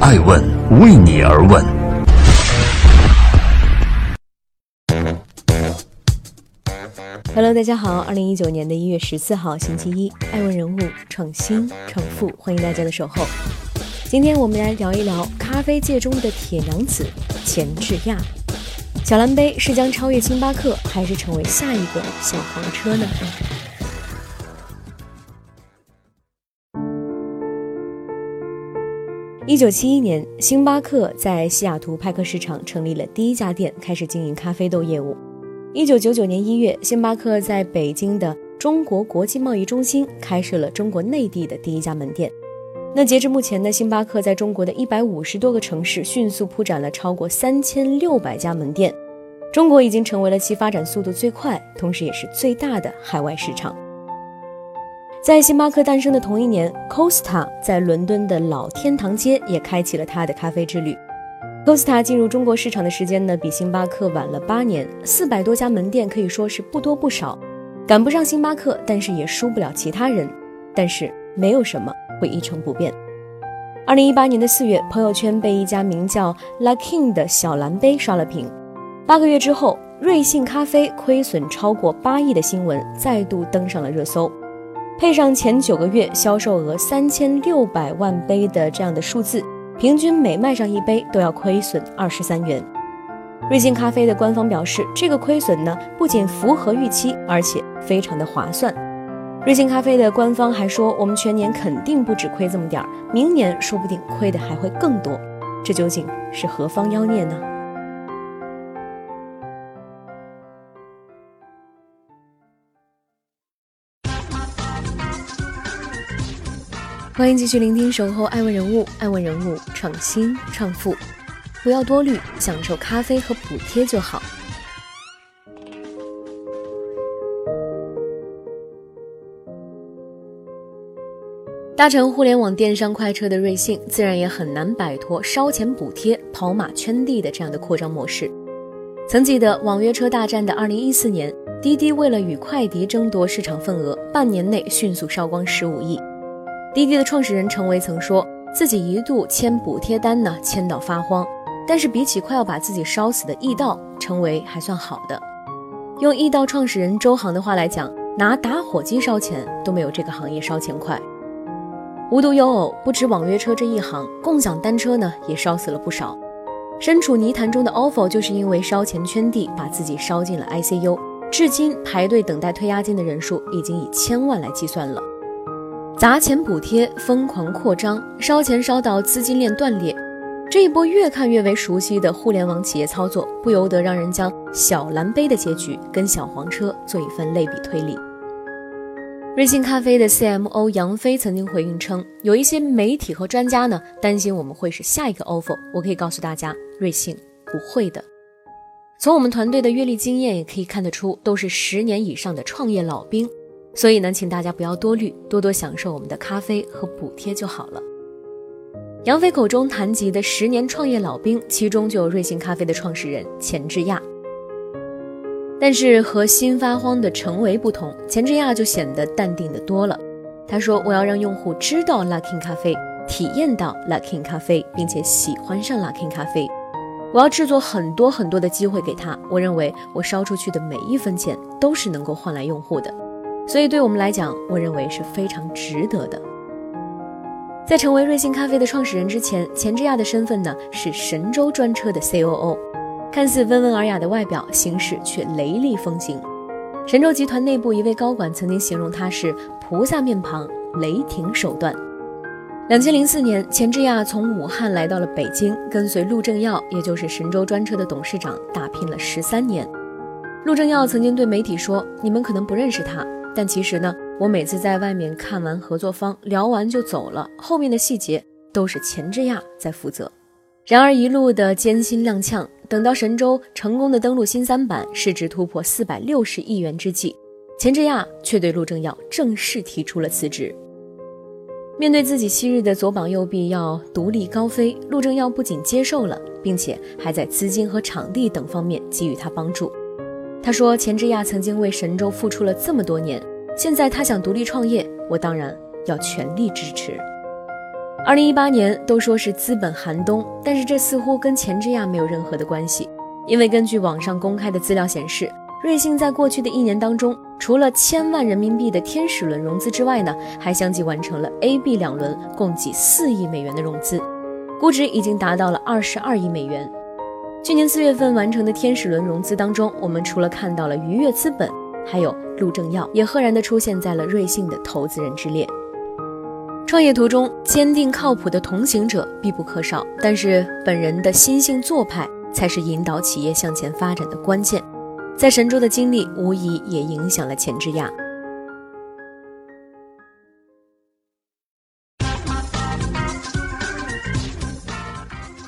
爱问为你而问。Hello，大家好，二零一九年的一月十四号，星期一，爱问人物创新创富，欢迎大家的守候。今天我们来聊一聊咖啡界中的铁娘子钱志亚。小蓝杯是将超越星巴克，还是成为下一个小黄车呢？一九七一年，星巴克在西雅图派克市场成立了第一家店，开始经营咖啡豆业务。一九九九年一月，星巴克在北京的中国国际贸易中心开设了中国内地的第一家门店。那截至目前呢，星巴克在中国的一百五十多个城市迅速铺展了超过三千六百家门店，中国已经成为了其发展速度最快，同时也是最大的海外市场。在星巴克诞生的同一年，Costa 在伦敦的老天堂街也开启了他的咖啡之旅。Costa 进入中国市场的时间呢，比星巴克晚了八年，四百多家门店可以说是不多不少，赶不上星巴克，但是也输不了其他人。但是没有什么会一成不变。二零一八年的四月，朋友圈被一家名叫 La King 的小蓝杯刷了屏。八个月之后，瑞幸咖啡亏损超过八亿的新闻再度登上了热搜。配上前九个月销售额三千六百万杯的这样的数字，平均每卖上一杯都要亏损二十三元。瑞幸咖啡的官方表示，这个亏损呢不仅符合预期，而且非常的划算。瑞幸咖啡的官方还说，我们全年肯定不止亏这么点儿，明年说不定亏的还会更多。这究竟是何方妖孽呢？欢迎继续聆听《守候爱问人物》，爱问人物创新创富，不要多虑，享受咖啡和补贴就好。搭乘互联网电商快车的瑞幸，自然也很难摆脱烧钱补贴、跑马圈地的这样的扩张模式。曾记得网约车大战的二零一四年，滴滴为了与快迪争夺市场份额，半年内迅速烧光十五亿。滴滴的创始人程维曾说自己一度签补贴单呢，签到发慌。但是比起快要把自己烧死的易到，程维还算好的。用易到创始人周航的话来讲，拿打火机烧钱都没有这个行业烧钱快。无独有偶，不止网约车这一行，共享单车呢也烧死了不少。身处泥潭中的 ofo 就是因为烧钱圈地，把自己烧进了 ICU，至今排队等待退押金的人数已经以千万来计算了。砸钱补贴，疯狂扩张，烧钱烧到资金链断裂，这一波越看越为熟悉的互联网企业操作，不由得让人将小蓝杯的结局跟小黄车做一份类比推理。瑞幸咖啡的 CMO 杨飞曾经回应称，有一些媒体和专家呢担心我们会是下一个 ofo，我可以告诉大家，瑞幸不会的。从我们团队的阅历经验也可以看得出，都是十年以上的创业老兵。所以呢，请大家不要多虑，多多享受我们的咖啡和补贴就好了。杨飞口中谈及的十年创业老兵，其中就有瑞幸咖啡的创始人钱志亚。但是和新发慌的程维不同，钱志亚就显得淡定的多了。他说：“我要让用户知道 Luckin 咖啡，体验到 Luckin 咖啡，并且喜欢上 Luckin 咖啡。我要制作很多很多的机会给他。我认为我烧出去的每一分钱都是能够换来用户的。”所以，对我们来讲，我认为是非常值得的。在成为瑞幸咖啡的创始人之前，钱之亚的身份呢是神州专车的 COO，看似温文尔雅的外表，行事却雷厉风行。神州集团内部一位高管曾经形容他是菩萨面庞，雷霆手段。两千零四年，钱志亚从武汉来到了北京，跟随陆正耀，也就是神州专车的董事长，打拼了十三年。陆正耀曾经对媒体说：“你们可能不认识他。”但其实呢，我每次在外面看完合作方，聊完就走了，后面的细节都是钱之亚在负责。然而一路的艰辛踉跄，等到神州成功的登陆新三板，市值突破四百六十亿元之际，钱之亚却对陆正耀正式提出了辞职。面对自己昔日的左膀右臂要独立高飞，陆正耀不仅接受了，并且还在资金和场地等方面给予他帮助。他说：“钱之亚曾经为神州付出了这么多年，现在他想独立创业，我当然要全力支持。”二零一八年都说是资本寒冬，但是这似乎跟钱之亚没有任何的关系，因为根据网上公开的资料显示，瑞幸在过去的一年当中，除了千万人民币的天使轮融资之外呢，还相继完成了 A、B 两轮共计四亿美元的融资，估值已经达到了二十二亿美元。去年四月份完成的天使轮融资当中，我们除了看到了愉悦资本，还有陆正耀也赫然的出现在了瑞幸的投资人之列。创业途中，坚定靠谱的同行者必不可少，但是本人的心性做派才是引导企业向前发展的关键。在神州的经历，无疑也影响了钱之亚。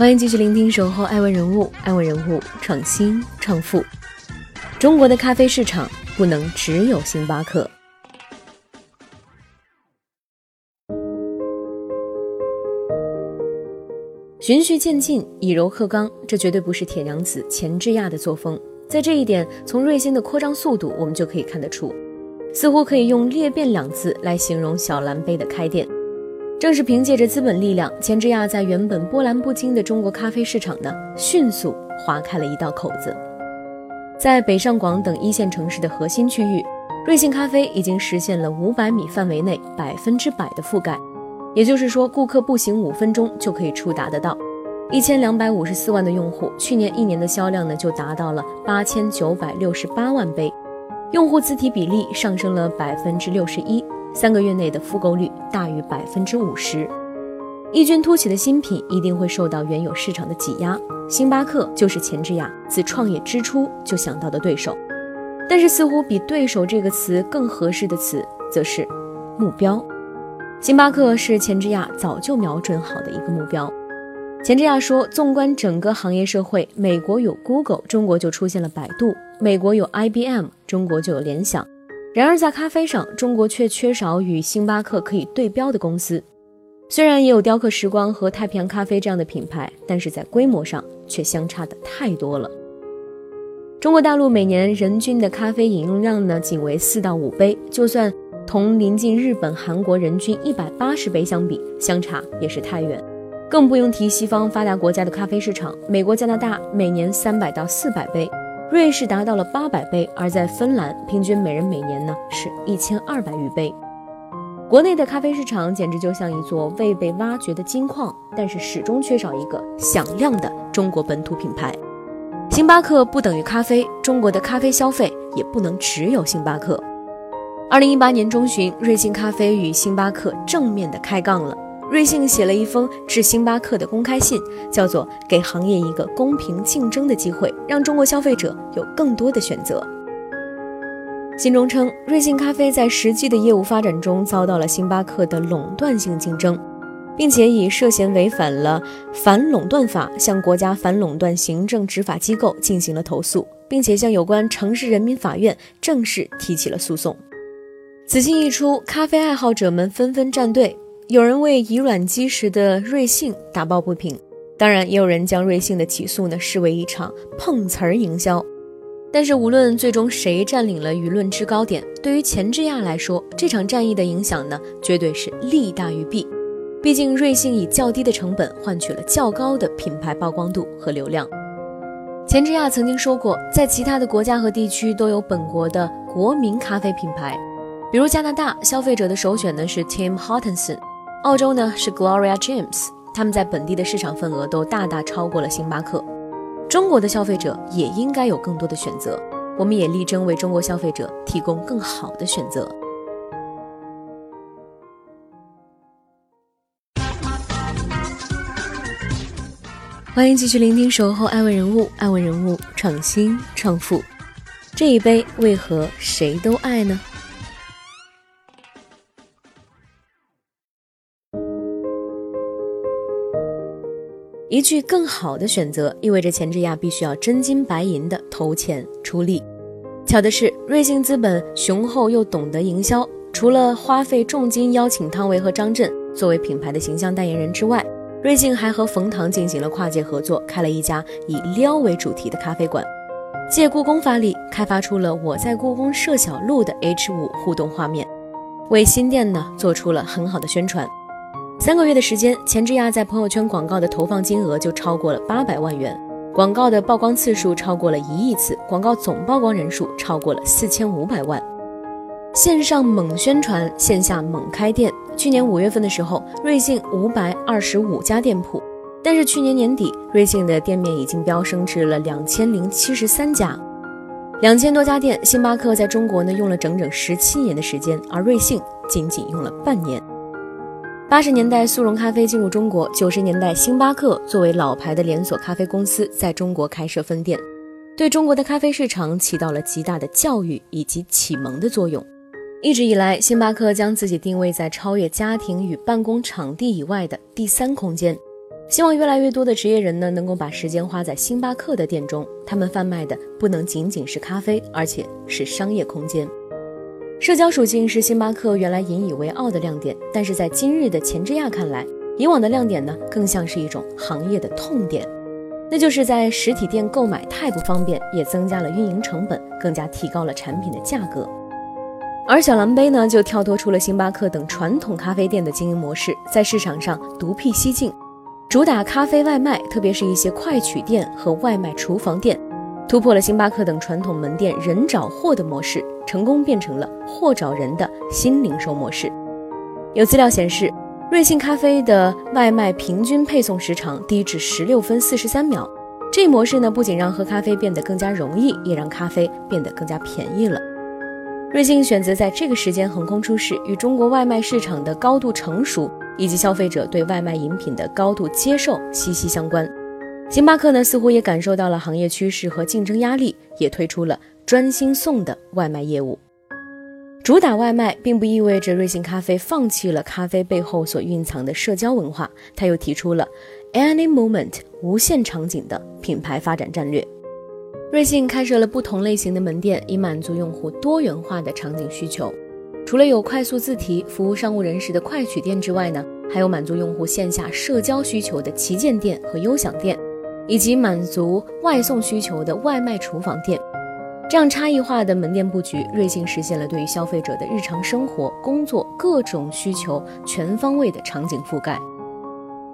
欢迎继续聆听《守候爱问人物》，爱问人物创新创富。中国的咖啡市场不能只有星巴克。循序渐进，以柔克刚，这绝对不是铁娘子钱之亚的作风。在这一点，从瑞幸的扩张速度，我们就可以看得出，似乎可以用裂变两字来形容小蓝杯的开店。正是凭借着资本力量，钱之亚在原本波澜不惊的中国咖啡市场呢，迅速划开了一道口子。在北上广等一线城市的核心区域，瑞幸咖啡已经实现了五百米范围内百分之百的覆盖。也就是说，顾客步行五分钟就可以触达得到。一千两百五十四万的用户，去年一年的销量呢就达到了八千九百六十八万杯，用户自提比例上升了百分之六十一，三个月内的复购率大于百分之五十。异军突起的新品一定会受到原有市场的挤压，星巴克就是钱之亚自创业之初就想到的对手。但是，似乎比对手这个词更合适的词，则是目标。星巴克是钱之亚早就瞄准好的一个目标。钱之亚说：“纵观整个行业社会，美国有 Google，中国就出现了百度；美国有 IBM，中国就有联想。然而在咖啡上，中国却缺少与星巴克可以对标的公司。虽然也有雕刻时光和太平洋咖啡这样的品牌，但是在规模上却相差的太多了。中国大陆每年人均的咖啡饮用量呢，仅为四到五杯，就算。”同邻近日本、韩国人均一百八十杯相比，相差也是太远，更不用提西方发达国家的咖啡市场。美国、加拿大每年三百到四百杯，瑞士达到了八百杯，而在芬兰，平均每人每年呢是一千二百余杯。国内的咖啡市场简直就像一座未被挖掘的金矿，但是始终缺少一个响亮的中国本土品牌。星巴克不等于咖啡，中国的咖啡消费也不能只有星巴克。二零一八年中旬，瑞幸咖啡与星巴克正面的开杠了。瑞幸写了一封致星巴克的公开信，叫做“给行业一个公平竞争的机会，让中国消费者有更多的选择”。信中称，瑞幸咖啡在实际的业务发展中遭到了星巴克的垄断性竞争，并且以涉嫌违反了反垄断法向国家反垄断行政执法机构进行了投诉，并且向有关城市人民法院正式提起了诉讼。此信一出，咖啡爱好者们纷纷站队，有人为以卵击石的瑞幸打抱不平，当然也有人将瑞幸的起诉呢视为一场碰瓷儿营销。但是无论最终谁占领了舆论制高点，对于钱之亚来说，这场战役的影响呢绝对是利大于弊。毕竟瑞幸以较低的成本换取了较高的品牌曝光度和流量。钱之亚曾经说过，在其他的国家和地区都有本国的国民咖啡品牌。比如加拿大消费者的首选呢是 Tim Hortons，澳洲呢是 Gloria James，他们在本地的市场份额都大大超过了星巴克。中国的消费者也应该有更多的选择，我们也力争为中国消费者提供更好的选择。欢迎继续聆听《守候爱问人物》，爱问人物创新创富，这一杯为何谁都爱呢？一句更好的选择，意味着钱之亚必须要真金白银的投钱出力。巧的是，瑞幸资本雄厚又懂得营销，除了花费重金邀请汤唯和张震作为品牌的形象代言人之外，瑞幸还和冯唐进行了跨界合作，开了一家以撩为主题的咖啡馆，借故宫发力，开发出了我在故宫设小路的 H 五互动画面，为新店呢做出了很好的宣传。三个月的时间，钱之亚在朋友圈广告的投放金额就超过了八百万元，广告的曝光次数超过了一亿次，广告总曝光人数超过了四千五百万。线上猛宣传，线下猛开店。去年五月份的时候，瑞幸五百二十五家店铺，但是去年年底，瑞幸的店面已经飙升至了两千零七十三家，两千多家店。星巴克在中国呢用了整整十七年的时间，而瑞幸仅仅用了半年。八十年代速溶咖啡进入中国，九十年代星巴克作为老牌的连锁咖啡公司在中国开设分店，对中国的咖啡市场起到了极大的教育以及启蒙的作用。一直以来，星巴克将自己定位在超越家庭与办公场地以外的第三空间，希望越来越多的职业人呢能够把时间花在星巴克的店中。他们贩卖的不能仅仅是咖啡，而且是商业空间。社交属性是星巴克原来引以为傲的亮点，但是在今日的钱之亚看来，以往的亮点呢更像是一种行业的痛点，那就是在实体店购买太不方便，也增加了运营成本，更加提高了产品的价格。而小蓝杯呢，就跳脱出了星巴克等传统咖啡店的经营模式，在市场上独辟蹊径，主打咖啡外卖，特别是一些快取店和外卖厨房店，突破了星巴克等传统门店人找货的模式，成功变成了货找人的新零售模式。有资料显示，瑞幸咖啡的外卖平均配送时长低至十六分四十三秒。这一模式呢，不仅让喝咖啡变得更加容易，也让咖啡变得更加便宜了。瑞幸选择在这个时间横空出世，与中国外卖市场的高度成熟以及消费者对外卖饮品的高度接受息息相关。星巴克呢，似乎也感受到了行业趋势和竞争压力，也推出了专心送的外卖业务。主打外卖，并不意味着瑞幸咖啡放弃了咖啡背后所蕴藏的社交文化，他又提出了 Any Moment 无限场景的品牌发展战略。瑞幸开设了不同类型的门店，以满足用户多元化的场景需求。除了有快速自提服务商务人士的快取店之外呢，还有满足用户线下社交需求的旗舰店和优享店，以及满足外送需求的外卖厨房店。这样差异化的门店布局，瑞幸实现了对于消费者的日常生活、工作各种需求全方位的场景覆盖。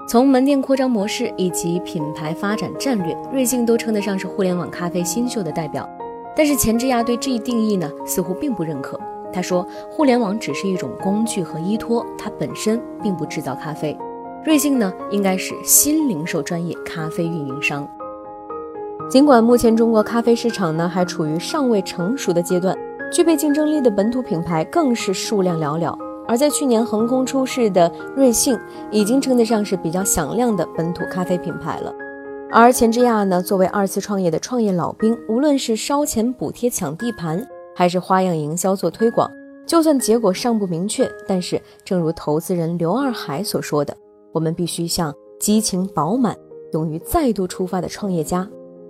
从门店扩张模式以及品牌发展战略，瑞幸都称得上是互联网咖啡新秀的代表。但是钱之亚对这一定义呢，似乎并不认可。他说，互联网只是一种工具和依托，它本身并不制造咖啡。瑞幸呢，应该是新零售专业咖啡运营商。尽管目前中国咖啡市场呢还处于尚未成熟的阶段，具备竞争力的本土品牌更是数量寥寥。而在去年横空出世的瑞幸，已经称得上是比较响亮的本土咖啡品牌了。而钱之亚呢，作为二次创业的创业老兵，无论是烧钱补贴抢地盘，还是花样营销做推广，就算结果尚不明确，但是正如投资人刘二海所说的，我们必须向激情饱满、勇于再度出发的创业家